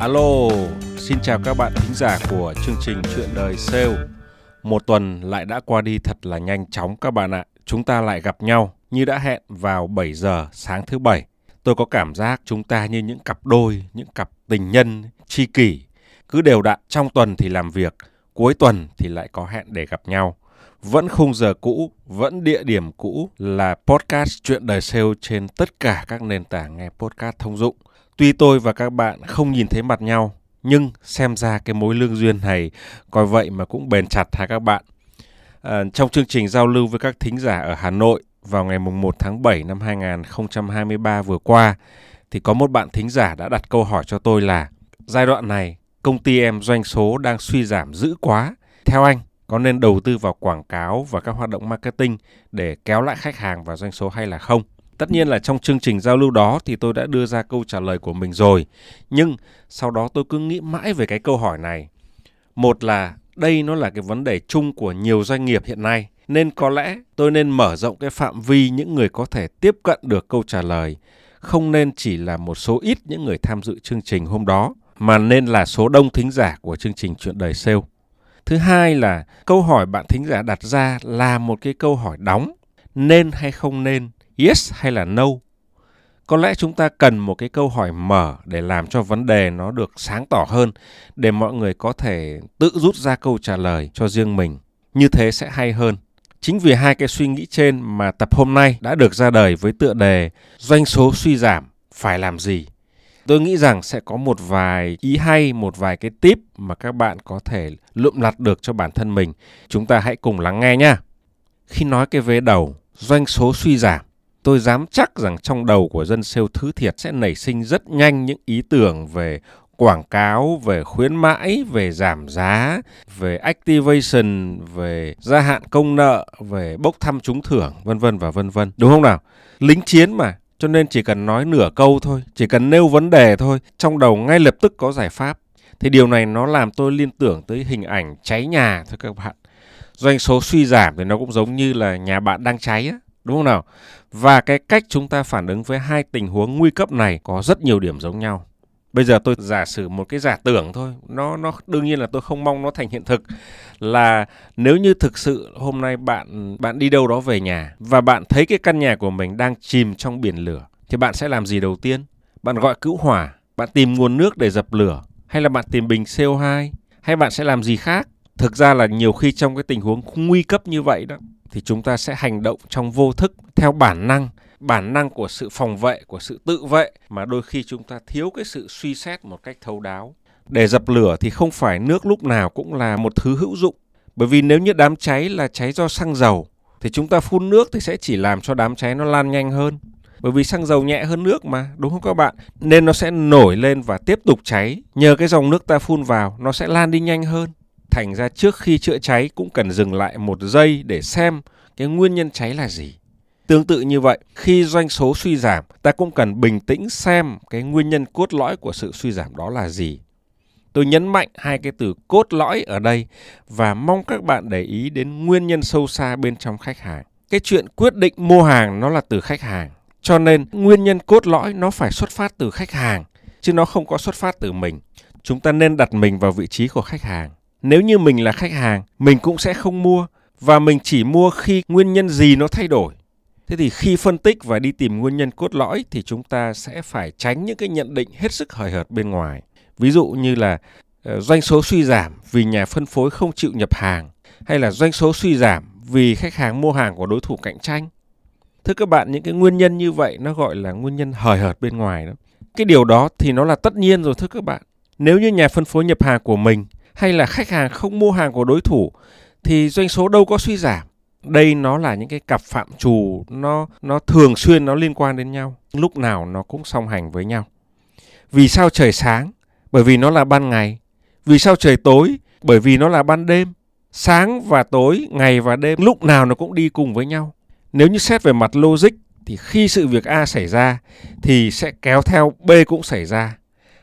Alo, xin chào các bạn thính giả của chương trình Chuyện đời sale. Một tuần lại đã qua đi thật là nhanh chóng các bạn ạ. Chúng ta lại gặp nhau như đã hẹn vào 7 giờ sáng thứ bảy. Tôi có cảm giác chúng ta như những cặp đôi, những cặp tình nhân, tri kỷ. Cứ đều đặn trong tuần thì làm việc, cuối tuần thì lại có hẹn để gặp nhau. Vẫn khung giờ cũ, vẫn địa điểm cũ là podcast Chuyện đời sale trên tất cả các nền tảng nghe podcast thông dụng. Tuy tôi và các bạn không nhìn thấy mặt nhau, nhưng xem ra cái mối lương duyên này coi vậy mà cũng bền chặt ha các bạn. À, trong chương trình giao lưu với các thính giả ở Hà Nội vào ngày 1 tháng 7 năm 2023 vừa qua, thì có một bạn thính giả đã đặt câu hỏi cho tôi là giai đoạn này công ty em doanh số đang suy giảm dữ quá. Theo anh, có nên đầu tư vào quảng cáo và các hoạt động marketing để kéo lại khách hàng và doanh số hay là không? Tất nhiên là trong chương trình giao lưu đó thì tôi đã đưa ra câu trả lời của mình rồi. Nhưng sau đó tôi cứ nghĩ mãi về cái câu hỏi này. Một là đây nó là cái vấn đề chung của nhiều doanh nghiệp hiện nay. Nên có lẽ tôi nên mở rộng cái phạm vi những người có thể tiếp cận được câu trả lời. Không nên chỉ là một số ít những người tham dự chương trình hôm đó, mà nên là số đông thính giả của chương trình Chuyện đời sale. Thứ hai là câu hỏi bạn thính giả đặt ra là một cái câu hỏi đóng. Nên hay không nên, yes hay là no. Có lẽ chúng ta cần một cái câu hỏi mở để làm cho vấn đề nó được sáng tỏ hơn, để mọi người có thể tự rút ra câu trả lời cho riêng mình. Như thế sẽ hay hơn. Chính vì hai cái suy nghĩ trên mà tập hôm nay đã được ra đời với tựa đề Doanh số suy giảm phải làm gì? Tôi nghĩ rằng sẽ có một vài ý hay, một vài cái tip mà các bạn có thể lượm lặt được cho bản thân mình. Chúng ta hãy cùng lắng nghe nha. Khi nói cái vế đầu, doanh số suy giảm, tôi dám chắc rằng trong đầu của dân sale thứ thiệt sẽ nảy sinh rất nhanh những ý tưởng về quảng cáo, về khuyến mãi, về giảm giá, về activation, về gia hạn công nợ, về bốc thăm trúng thưởng, vân vân và vân vân. Đúng không nào? Lính chiến mà, cho nên chỉ cần nói nửa câu thôi, chỉ cần nêu vấn đề thôi, trong đầu ngay lập tức có giải pháp. Thì điều này nó làm tôi liên tưởng tới hình ảnh cháy nhà thôi các bạn. Doanh số suy giảm thì nó cũng giống như là nhà bạn đang cháy á đúng không nào? Và cái cách chúng ta phản ứng với hai tình huống nguy cấp này có rất nhiều điểm giống nhau. Bây giờ tôi giả sử một cái giả tưởng thôi, nó nó đương nhiên là tôi không mong nó thành hiện thực là nếu như thực sự hôm nay bạn bạn đi đâu đó về nhà và bạn thấy cái căn nhà của mình đang chìm trong biển lửa thì bạn sẽ làm gì đầu tiên? Bạn gọi cứu hỏa, bạn tìm nguồn nước để dập lửa hay là bạn tìm bình CO2 hay bạn sẽ làm gì khác? Thực ra là nhiều khi trong cái tình huống nguy cấp như vậy đó thì chúng ta sẽ hành động trong vô thức theo bản năng bản năng của sự phòng vệ, của sự tự vệ mà đôi khi chúng ta thiếu cái sự suy xét một cách thấu đáo. Để dập lửa thì không phải nước lúc nào cũng là một thứ hữu dụng. Bởi vì nếu như đám cháy là cháy do xăng dầu, thì chúng ta phun nước thì sẽ chỉ làm cho đám cháy nó lan nhanh hơn. Bởi vì xăng dầu nhẹ hơn nước mà, đúng không các bạn? Nên nó sẽ nổi lên và tiếp tục cháy. Nhờ cái dòng nước ta phun vào, nó sẽ lan đi nhanh hơn. Thành ra trước khi chữa cháy cũng cần dừng lại một giây để xem cái nguyên nhân cháy là gì. Tương tự như vậy, khi doanh số suy giảm, ta cũng cần bình tĩnh xem cái nguyên nhân cốt lõi của sự suy giảm đó là gì. Tôi nhấn mạnh hai cái từ cốt lõi ở đây và mong các bạn để ý đến nguyên nhân sâu xa bên trong khách hàng. Cái chuyện quyết định mua hàng nó là từ khách hàng. Cho nên nguyên nhân cốt lõi nó phải xuất phát từ khách hàng, chứ nó không có xuất phát từ mình. Chúng ta nên đặt mình vào vị trí của khách hàng nếu như mình là khách hàng, mình cũng sẽ không mua và mình chỉ mua khi nguyên nhân gì nó thay đổi. Thế thì khi phân tích và đi tìm nguyên nhân cốt lõi thì chúng ta sẽ phải tránh những cái nhận định hết sức hời hợt bên ngoài. Ví dụ như là ờ, doanh số suy giảm vì nhà phân phối không chịu nhập hàng hay là doanh số suy giảm vì khách hàng mua hàng của đối thủ cạnh tranh. Thưa các bạn, những cái nguyên nhân như vậy nó gọi là nguyên nhân hời hợt bên ngoài đó. Cái điều đó thì nó là tất nhiên rồi thưa các bạn. Nếu như nhà phân phối nhập hàng của mình hay là khách hàng không mua hàng của đối thủ thì doanh số đâu có suy giảm đây nó là những cái cặp phạm trù, nó nó thường xuyên nó liên quan đến nhau. Lúc nào nó cũng song hành với nhau. Vì sao trời sáng? Bởi vì nó là ban ngày. Vì sao trời tối? Bởi vì nó là ban đêm. Sáng và tối, ngày và đêm, lúc nào nó cũng đi cùng với nhau. Nếu như xét về mặt logic, thì khi sự việc a xảy ra, thì sẽ kéo theo b cũng xảy ra.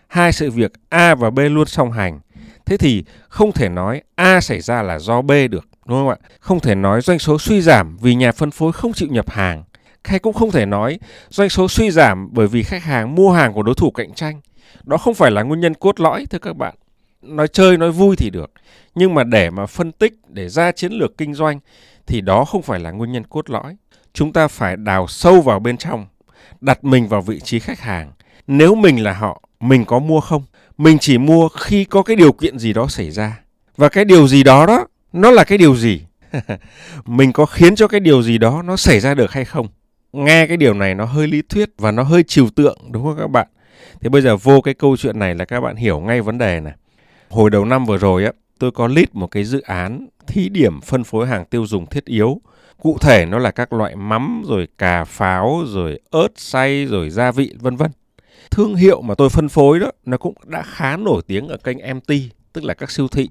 Hai sự việc a và b luôn song hành. Thế thì không thể nói A xảy ra là do B được đúng không ạ? Không thể nói doanh số suy giảm vì nhà phân phối không chịu nhập hàng, hay cũng không thể nói doanh số suy giảm bởi vì khách hàng mua hàng của đối thủ cạnh tranh. Đó không phải là nguyên nhân cốt lõi thưa các bạn. Nói chơi nói vui thì được, nhưng mà để mà phân tích để ra chiến lược kinh doanh thì đó không phải là nguyên nhân cốt lõi. Chúng ta phải đào sâu vào bên trong, đặt mình vào vị trí khách hàng. Nếu mình là họ, mình có mua không? Mình chỉ mua khi có cái điều kiện gì đó xảy ra. Và cái điều gì đó đó, nó là cái điều gì? mình có khiến cho cái điều gì đó nó xảy ra được hay không? Nghe cái điều này nó hơi lý thuyết và nó hơi trừu tượng đúng không các bạn? thế bây giờ vô cái câu chuyện này là các bạn hiểu ngay vấn đề này. Hồi đầu năm vừa rồi á, tôi có lead một cái dự án thí điểm phân phối hàng tiêu dùng thiết yếu. Cụ thể nó là các loại mắm rồi cà pháo rồi ớt xay rồi gia vị vân vân. Thương hiệu mà tôi phân phối đó nó cũng đã khá nổi tiếng ở kênh MT tức là các siêu thị.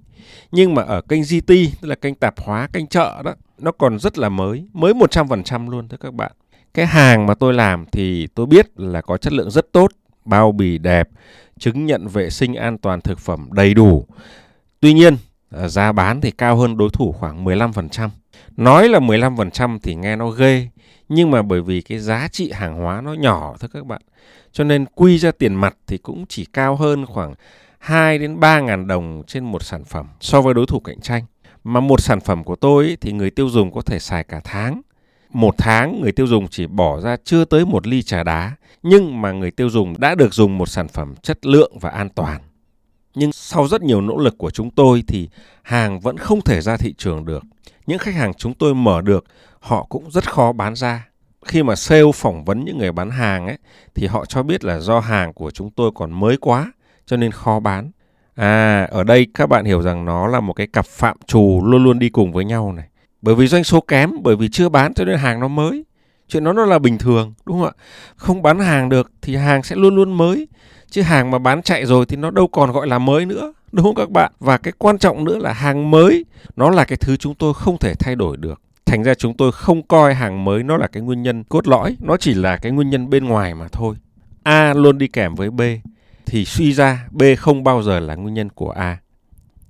Nhưng mà ở kênh GT tức là kênh tạp hóa, kênh chợ đó nó còn rất là mới, mới 100% luôn thưa các bạn. Cái hàng mà tôi làm thì tôi biết là có chất lượng rất tốt, bao bì đẹp, chứng nhận vệ sinh an toàn thực phẩm đầy đủ. Tuy nhiên, à, giá bán thì cao hơn đối thủ khoảng 15%. Nói là 15% thì nghe nó ghê, nhưng mà bởi vì cái giá trị hàng hóa nó nhỏ thôi các bạn. Cho nên quy ra tiền mặt thì cũng chỉ cao hơn khoảng 2 đến 3 ngàn đồng trên một sản phẩm so với đối thủ cạnh tranh. Mà một sản phẩm của tôi thì người tiêu dùng có thể xài cả tháng. Một tháng người tiêu dùng chỉ bỏ ra chưa tới một ly trà đá, nhưng mà người tiêu dùng đã được dùng một sản phẩm chất lượng và an toàn. Nhưng sau rất nhiều nỗ lực của chúng tôi thì hàng vẫn không thể ra thị trường được. Những khách hàng chúng tôi mở được, họ cũng rất khó bán ra. Khi mà sale phỏng vấn những người bán hàng ấy thì họ cho biết là do hàng của chúng tôi còn mới quá cho nên khó bán. À, ở đây các bạn hiểu rằng nó là một cái cặp phạm trù luôn luôn đi cùng với nhau này. Bởi vì doanh số kém, bởi vì chưa bán cho nên hàng nó mới. Chuyện đó nó là bình thường, đúng không ạ? Không bán hàng được thì hàng sẽ luôn luôn mới. Chứ hàng mà bán chạy rồi thì nó đâu còn gọi là mới nữa, đúng không các bạn? Và cái quan trọng nữa là hàng mới, nó là cái thứ chúng tôi không thể thay đổi được. Thành ra chúng tôi không coi hàng mới nó là cái nguyên nhân cốt lõi, nó chỉ là cái nguyên nhân bên ngoài mà thôi. A luôn đi kèm với B thì suy ra B không bao giờ là nguyên nhân của A.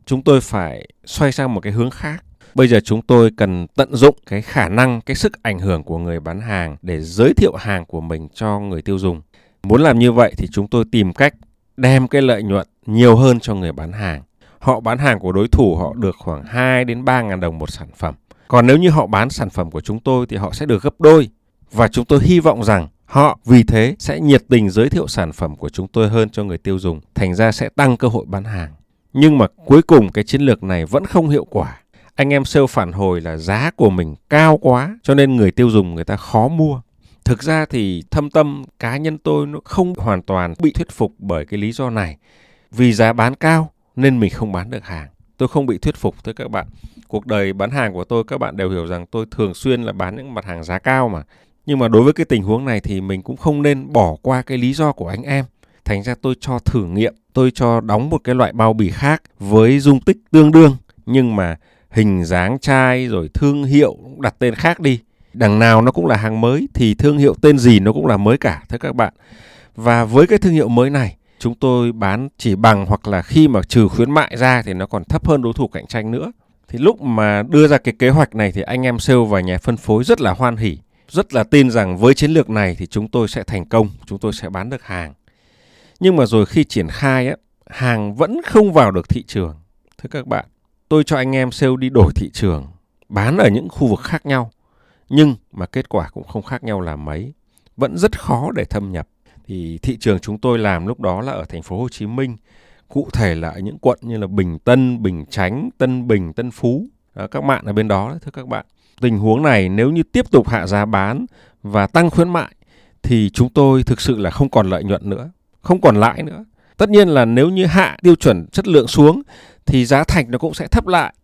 Chúng tôi phải xoay sang một cái hướng khác. Bây giờ chúng tôi cần tận dụng cái khả năng, cái sức ảnh hưởng của người bán hàng để giới thiệu hàng của mình cho người tiêu dùng. Muốn làm như vậy thì chúng tôi tìm cách đem cái lợi nhuận nhiều hơn cho người bán hàng. Họ bán hàng của đối thủ họ được khoảng 2 đến 3 ngàn đồng một sản phẩm. Còn nếu như họ bán sản phẩm của chúng tôi thì họ sẽ được gấp đôi. Và chúng tôi hy vọng rằng Họ vì thế sẽ nhiệt tình giới thiệu sản phẩm của chúng tôi hơn cho người tiêu dùng, thành ra sẽ tăng cơ hội bán hàng. Nhưng mà cuối cùng cái chiến lược này vẫn không hiệu quả. Anh em sale phản hồi là giá của mình cao quá cho nên người tiêu dùng người ta khó mua. Thực ra thì thâm tâm cá nhân tôi nó không hoàn toàn bị thuyết phục bởi cái lý do này. Vì giá bán cao nên mình không bán được hàng. Tôi không bị thuyết phục thưa các bạn. Cuộc đời bán hàng của tôi các bạn đều hiểu rằng tôi thường xuyên là bán những mặt hàng giá cao mà. Nhưng mà đối với cái tình huống này thì mình cũng không nên bỏ qua cái lý do của anh em. Thành ra tôi cho thử nghiệm, tôi cho đóng một cái loại bao bì khác với dung tích tương đương nhưng mà hình dáng chai rồi thương hiệu đặt tên khác đi. Đằng nào nó cũng là hàng mới thì thương hiệu tên gì nó cũng là mới cả thưa các bạn. Và với cái thương hiệu mới này chúng tôi bán chỉ bằng hoặc là khi mà trừ khuyến mại ra thì nó còn thấp hơn đối thủ cạnh tranh nữa. Thì lúc mà đưa ra cái kế hoạch này thì anh em sale và nhà phân phối rất là hoan hỉ rất là tin rằng với chiến lược này thì chúng tôi sẽ thành công, chúng tôi sẽ bán được hàng. Nhưng mà rồi khi triển khai á, hàng vẫn không vào được thị trường. Thưa các bạn, tôi cho anh em sale đi đổi thị trường, bán ở những khu vực khác nhau. Nhưng mà kết quả cũng không khác nhau là mấy, vẫn rất khó để thâm nhập. Thì thị trường chúng tôi làm lúc đó là ở thành phố Hồ Chí Minh, cụ thể là ở những quận như là Bình Tân, Bình Chánh, Tân Bình, Tân Phú. Đó, các bạn ở bên đó thưa các bạn tình huống này nếu như tiếp tục hạ giá bán và tăng khuyến mại thì chúng tôi thực sự là không còn lợi nhuận nữa, không còn lãi nữa. Tất nhiên là nếu như hạ tiêu chuẩn chất lượng xuống thì giá thành nó cũng sẽ thấp lại.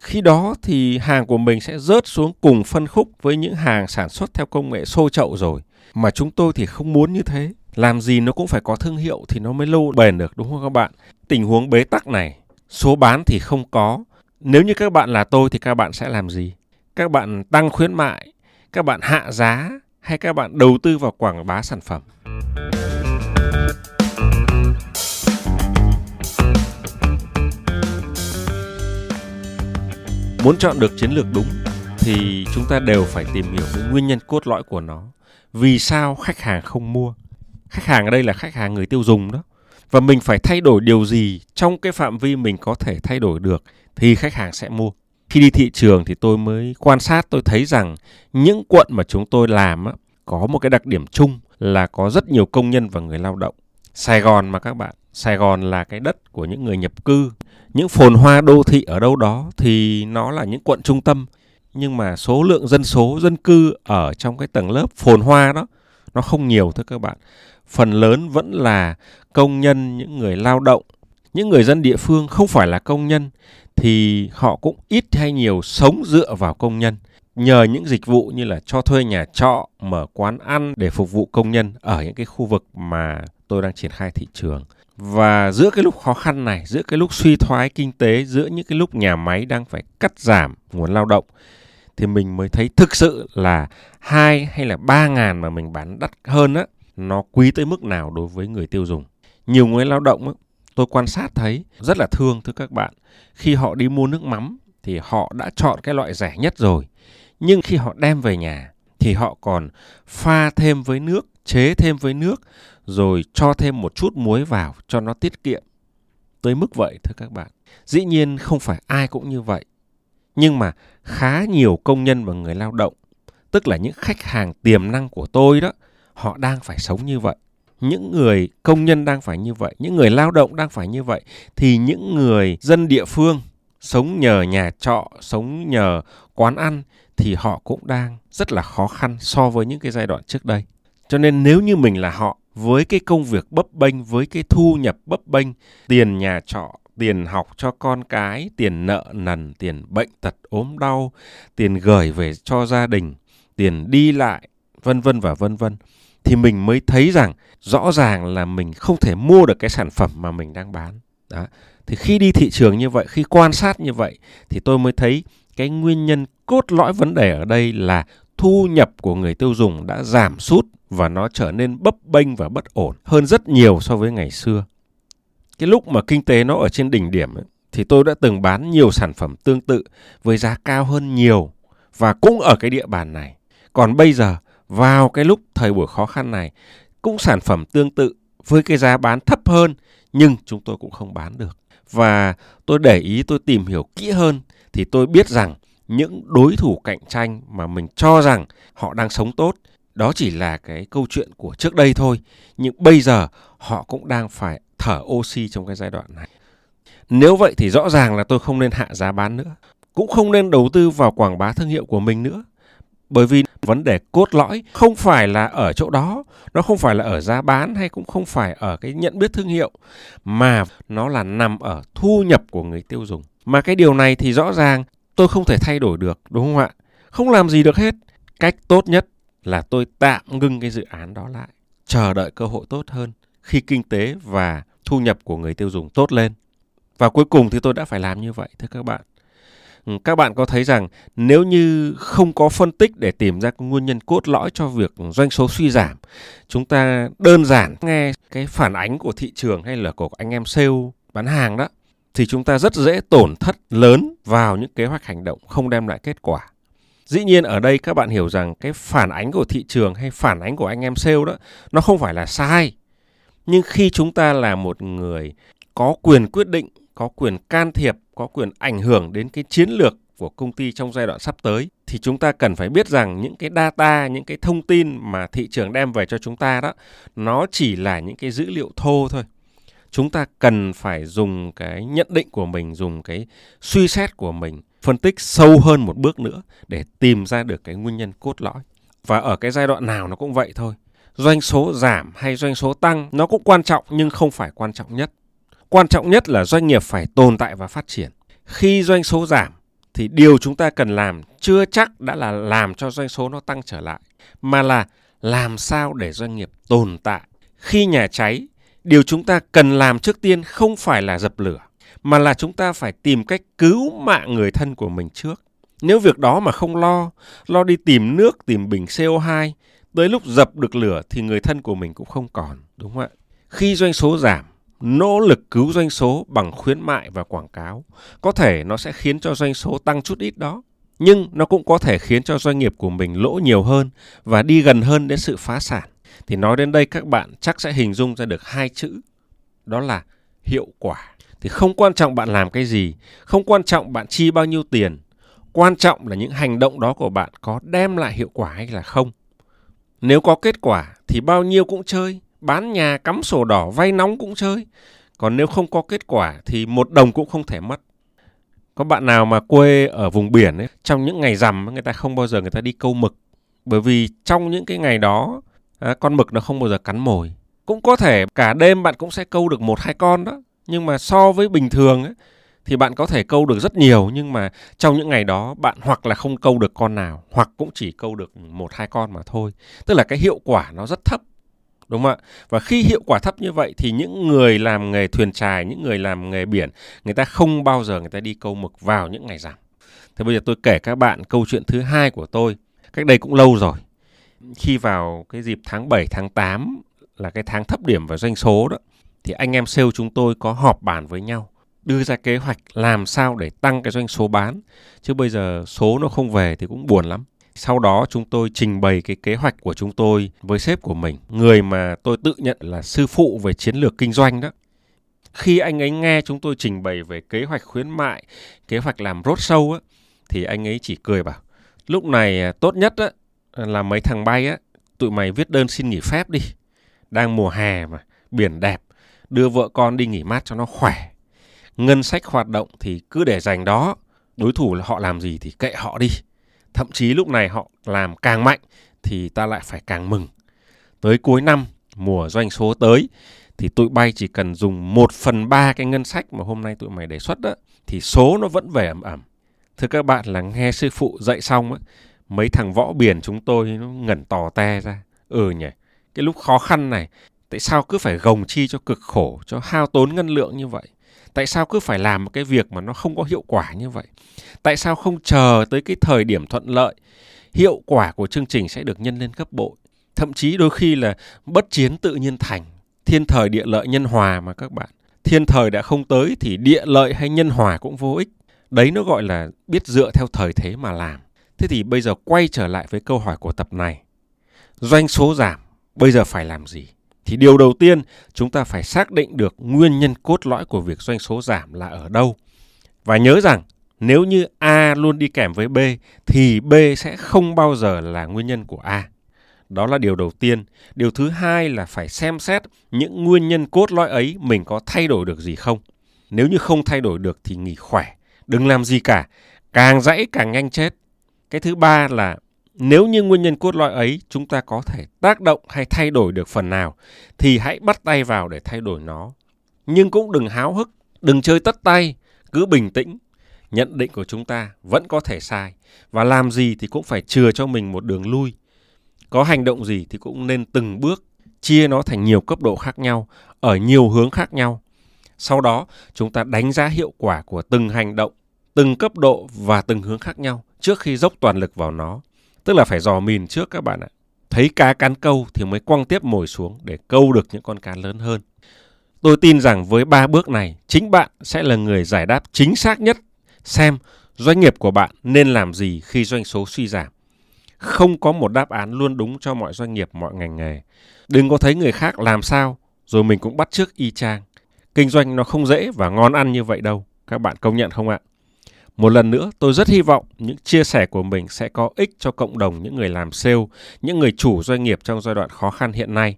Khi đó thì hàng của mình sẽ rớt xuống cùng phân khúc với những hàng sản xuất theo công nghệ xô chậu rồi. Mà chúng tôi thì không muốn như thế. Làm gì nó cũng phải có thương hiệu thì nó mới lâu bền được đúng không các bạn? Tình huống bế tắc này, số bán thì không có. Nếu như các bạn là tôi thì các bạn sẽ làm gì? Các bạn tăng khuyến mại, các bạn hạ giá hay các bạn đầu tư vào quảng bá sản phẩm. muốn chọn được chiến lược đúng thì chúng ta đều phải tìm hiểu cái nguyên nhân cốt lõi của nó. Vì sao khách hàng không mua? Khách hàng ở đây là khách hàng người tiêu dùng đó. Và mình phải thay đổi điều gì trong cái phạm vi mình có thể thay đổi được thì khách hàng sẽ mua? Khi đi thị trường thì tôi mới quan sát tôi thấy rằng những quận mà chúng tôi làm á, có một cái đặc điểm chung là có rất nhiều công nhân và người lao động. Sài gòn mà các bạn sài gòn là cái đất của những người nhập cư. Những phồn hoa đô thị ở đâu đó thì nó là những quận trung tâm nhưng mà số lượng dân số dân cư ở trong cái tầng lớp phồn hoa đó nó không nhiều thưa các bạn. Phần lớn vẫn là công nhân những người lao động. Những người dân địa phương không phải là công nhân thì họ cũng ít hay nhiều sống dựa vào công nhân. Nhờ những dịch vụ như là cho thuê nhà trọ mở quán ăn để phục vụ công nhân ở những cái khu vực mà tôi đang triển khai thị trường. Và giữa cái lúc khó khăn này giữa cái lúc suy thoái kinh tế giữa những cái lúc nhà máy đang phải cắt giảm nguồn lao động thì mình mới thấy thực sự là hai hay là ba ngàn mà mình bán đắt hơn á nó quý tới mức nào đối với người tiêu dùng. Nhiều người lao động á, tôi quan sát thấy rất là thương, thưa các bạn. Khi họ đi mua nước mắm thì họ đã chọn cái loại rẻ nhất rồi. Nhưng khi họ đem về nhà thì họ còn pha thêm với nước, chế thêm với nước, rồi cho thêm một chút muối vào cho nó tiết kiệm. Tới mức vậy, thưa các bạn. Dĩ nhiên không phải ai cũng như vậy. Nhưng mà khá nhiều công nhân và người lao động, tức là những khách hàng tiềm năng của tôi đó, họ đang phải sống như vậy những người công nhân đang phải như vậy, những người lao động đang phải như vậy, thì những người dân địa phương sống nhờ nhà trọ, sống nhờ quán ăn thì họ cũng đang rất là khó khăn so với những cái giai đoạn trước đây. Cho nên nếu như mình là họ, với cái công việc bấp bênh, với cái thu nhập bấp bênh, tiền nhà trọ, tiền học cho con cái, tiền nợ nần, tiền bệnh tật ốm đau, tiền gửi về cho gia đình, tiền đi lại, vân vân và vân vân thì mình mới thấy rằng rõ ràng là mình không thể mua được cái sản phẩm mà mình đang bán đó thì khi đi thị trường như vậy khi quan sát như vậy thì tôi mới thấy cái nguyên nhân cốt lõi vấn đề ở đây là thu nhập của người tiêu dùng đã giảm sút và nó trở nên bấp bênh và bất ổn hơn rất nhiều so với ngày xưa. Cái lúc mà kinh tế nó ở trên đỉnh điểm ấy, thì tôi đã từng bán nhiều sản phẩm tương tự với giá cao hơn nhiều và cũng ở cái địa bàn này. Còn bây giờ vào cái lúc thời buổi khó khăn này cũng sản phẩm tương tự với cái giá bán thấp hơn, nhưng chúng tôi cũng không bán được. Và tôi để ý, tôi tìm hiểu kỹ hơn thì tôi biết rằng những đối thủ cạnh tranh mà mình cho rằng họ đang sống tốt, đó chỉ là cái câu chuyện của trước đây thôi, nhưng bây giờ họ cũng đang phải thở oxy trong cái giai đoạn này nếu vậy thì rõ ràng là tôi không nên hạ giá bán nữa, cũng không nên đầu tư vào quảng bá thương hiệu của mình nữa, bởi vì vấn đề cốt lõi không phải là ở chỗ đó, nó không phải là ở giá bán hay cũng không phải ở cái nhận biết thương hiệu, mà nó là nằm ở thu nhập của người tiêu dùng. Mà cái điều này thì rõ ràng tôi không thể thay đổi được, đúng không ạ? Không làm gì được hết. Cách tốt nhất là tôi tạm ngưng cái dự án đó lại, chờ đợi cơ hội tốt hơn khi kinh tế và thu nhập của người tiêu dùng tốt lên. Và cuối cùng thì tôi đã phải làm như vậy, thưa các bạn. Ừ, các bạn có thấy rằng nếu như không có phân tích để tìm ra nguyên nhân cốt lõi cho việc doanh số suy giảm chúng ta đơn giản nghe cái phản ánh của thị trường hay là của anh em sale bán hàng đó thì chúng ta rất dễ tổn thất lớn vào những kế hoạch hành động không đem lại kết quả Dĩ nhiên ở đây các bạn hiểu rằng cái phản ánh của thị trường hay phản ánh của anh em sale đó nó không phải là sai. Nhưng khi chúng ta là một người có quyền quyết định, có quyền can thiệp, có quyền ảnh hưởng đến cái chiến lược của công ty trong giai đoạn sắp tới thì chúng ta cần phải biết rằng những cái data, những cái thông tin mà thị trường đem về cho chúng ta đó nó chỉ là những cái dữ liệu thô thôi. Chúng ta cần phải dùng cái nhận định của mình, dùng cái suy xét của mình phân tích sâu hơn một bước nữa để tìm ra được cái nguyên nhân cốt lõi. Và ở cái giai đoạn nào nó cũng vậy thôi. Doanh số giảm hay doanh số tăng nó cũng quan trọng nhưng không phải quan trọng nhất. Quan trọng nhất là doanh nghiệp phải tồn tại và phát triển. Khi doanh số giảm thì điều chúng ta cần làm chưa chắc đã là làm cho doanh số nó tăng trở lại mà là làm sao để doanh nghiệp tồn tại. Khi nhà cháy, điều chúng ta cần làm trước tiên không phải là dập lửa mà là chúng ta phải tìm cách cứu mạng người thân của mình trước. Nếu việc đó mà không lo, lo đi tìm nước, tìm bình CO2, tới lúc dập được lửa thì người thân của mình cũng không còn, đúng không ạ? Khi doanh số giảm nỗ lực cứu doanh số bằng khuyến mại và quảng cáo. Có thể nó sẽ khiến cho doanh số tăng chút ít đó, nhưng nó cũng có thể khiến cho doanh nghiệp của mình lỗ nhiều hơn và đi gần hơn đến sự phá sản. Thì nói đến đây các bạn chắc sẽ hình dung ra được hai chữ, đó là hiệu quả. Thì không quan trọng bạn làm cái gì, không quan trọng bạn chi bao nhiêu tiền, quan trọng là những hành động đó của bạn có đem lại hiệu quả hay là không. Nếu có kết quả thì bao nhiêu cũng chơi, bán nhà cắm sổ đỏ vay nóng cũng chơi. Còn nếu không có kết quả thì một đồng cũng không thể mất. Có bạn nào mà quê ở vùng biển ấy, trong những ngày rằm người ta không bao giờ người ta đi câu mực. Bởi vì trong những cái ngày đó à, con mực nó không bao giờ cắn mồi. Cũng có thể cả đêm bạn cũng sẽ câu được một hai con đó. Nhưng mà so với bình thường ấy, thì bạn có thể câu được rất nhiều nhưng mà trong những ngày đó bạn hoặc là không câu được con nào hoặc cũng chỉ câu được một hai con mà thôi tức là cái hiệu quả nó rất thấp đúng không ạ? Và khi hiệu quả thấp như vậy thì những người làm nghề thuyền trài những người làm nghề biển, người ta không bao giờ người ta đi câu mực vào những ngày rằm. Thế bây giờ tôi kể các bạn câu chuyện thứ hai của tôi. Cách đây cũng lâu rồi. Khi vào cái dịp tháng 7 tháng 8 là cái tháng thấp điểm và doanh số đó, thì anh em sale chúng tôi có họp bàn với nhau, đưa ra kế hoạch làm sao để tăng cái doanh số bán. Chứ bây giờ số nó không về thì cũng buồn lắm sau đó chúng tôi trình bày cái kế hoạch của chúng tôi với sếp của mình, người mà tôi tự nhận là sư phụ về chiến lược kinh doanh đó. Khi anh ấy nghe chúng tôi trình bày về kế hoạch khuyến mại, kế hoạch làm rốt sâu á, thì anh ấy chỉ cười bảo, lúc này à, tốt nhất á à, là mấy thằng bay á, tụi mày viết đơn xin nghỉ phép đi. Đang mùa hè mà, biển đẹp, đưa vợ con đi nghỉ mát cho nó khỏe. Ngân sách hoạt động thì cứ để dành đó, đối thủ họ làm gì thì kệ họ đi thậm chí lúc này họ làm càng mạnh thì ta lại phải càng mừng tới cuối năm mùa doanh số tới thì tụi bay chỉ cần dùng 1 phần 3 cái ngân sách mà hôm nay tụi mày đề xuất đó thì số nó vẫn về ẩm ẩm. Thưa các bạn là nghe sư phụ dạy xong á, mấy thằng võ biển chúng tôi nó ngẩn tò te ra. Ừ nhỉ, cái lúc khó khăn này, tại sao cứ phải gồng chi cho cực khổ, cho hao tốn ngân lượng như vậy? Tại sao cứ phải làm một cái việc mà nó không có hiệu quả như vậy? Tại sao không chờ tới cái thời điểm thuận lợi, hiệu quả của chương trình sẽ được nhân lên gấp bội? Thậm chí đôi khi là bất chiến tự nhiên thành, thiên thời địa lợi nhân hòa mà các bạn. Thiên thời đã không tới thì địa lợi hay nhân hòa cũng vô ích. Đấy nó gọi là biết dựa theo thời thế mà làm. Thế thì bây giờ quay trở lại với câu hỏi của tập này. Doanh số giảm, bây giờ phải làm gì? Thì điều đầu tiên chúng ta phải xác định được nguyên nhân cốt lõi của việc doanh số giảm là ở đâu. Và nhớ rằng nếu như A luôn đi kèm với B thì B sẽ không bao giờ là nguyên nhân của A. Đó là điều đầu tiên. Điều thứ hai là phải xem xét những nguyên nhân cốt lõi ấy mình có thay đổi được gì không. Nếu như không thay đổi được thì nghỉ khỏe, đừng làm gì cả, càng dãy càng nhanh chết. Cái thứ ba là nếu như nguyên nhân cốt lõi ấy chúng ta có thể tác động hay thay đổi được phần nào thì hãy bắt tay vào để thay đổi nó. Nhưng cũng đừng háo hức, đừng chơi tất tay, cứ bình tĩnh. Nhận định của chúng ta vẫn có thể sai và làm gì thì cũng phải chừa cho mình một đường lui. Có hành động gì thì cũng nên từng bước chia nó thành nhiều cấp độ khác nhau, ở nhiều hướng khác nhau. Sau đó, chúng ta đánh giá hiệu quả của từng hành động, từng cấp độ và từng hướng khác nhau trước khi dốc toàn lực vào nó. Tức là phải dò mìn trước các bạn ạ. Thấy cá cắn câu thì mới quăng tiếp mồi xuống để câu được những con cá lớn hơn. Tôi tin rằng với ba bước này, chính bạn sẽ là người giải đáp chính xác nhất xem doanh nghiệp của bạn nên làm gì khi doanh số suy giảm. Không có một đáp án luôn đúng cho mọi doanh nghiệp, mọi ngành nghề. Đừng có thấy người khác làm sao rồi mình cũng bắt chước y chang. Kinh doanh nó không dễ và ngon ăn như vậy đâu. Các bạn công nhận không ạ? Một lần nữa, tôi rất hy vọng những chia sẻ của mình sẽ có ích cho cộng đồng những người làm sale, những người chủ doanh nghiệp trong giai đoạn khó khăn hiện nay.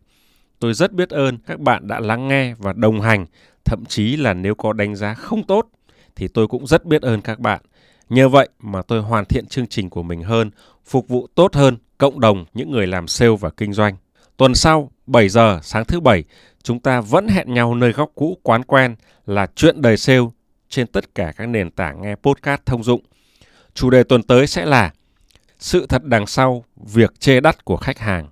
Tôi rất biết ơn các bạn đã lắng nghe và đồng hành, thậm chí là nếu có đánh giá không tốt thì tôi cũng rất biết ơn các bạn. Nhờ vậy mà tôi hoàn thiện chương trình của mình hơn, phục vụ tốt hơn cộng đồng những người làm sale và kinh doanh. Tuần sau, 7 giờ sáng thứ bảy, chúng ta vẫn hẹn nhau nơi góc cũ quán quen là chuyện đời sale trên tất cả các nền tảng nghe podcast thông dụng. Chủ đề tuần tới sẽ là sự thật đằng sau việc chê đắt của khách hàng.